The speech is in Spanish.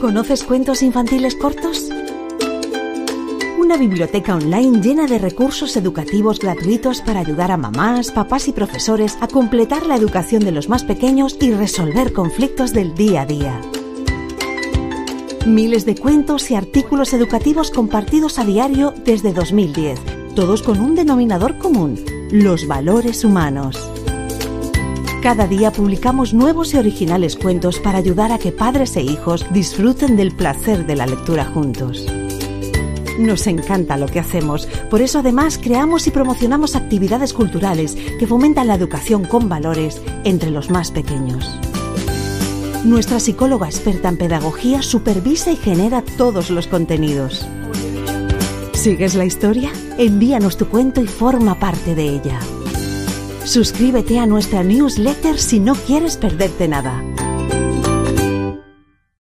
¿Conoces cuentos infantiles cortos? Una biblioteca online llena de recursos educativos gratuitos para ayudar a mamás, papás y profesores a completar la educación de los más pequeños y resolver conflictos del día a día. Miles de cuentos y artículos educativos compartidos a diario desde 2010, todos con un denominador común, los valores humanos. Cada día publicamos nuevos y originales cuentos para ayudar a que padres e hijos disfruten del placer de la lectura juntos. Nos encanta lo que hacemos, por eso además creamos y promocionamos actividades culturales que fomentan la educación con valores entre los más pequeños. Nuestra psicóloga experta en pedagogía supervisa y genera todos los contenidos. ¿Sigues la historia? Envíanos tu cuento y forma parte de ella. Suscríbete a nuestra newsletter si no quieres perderte nada.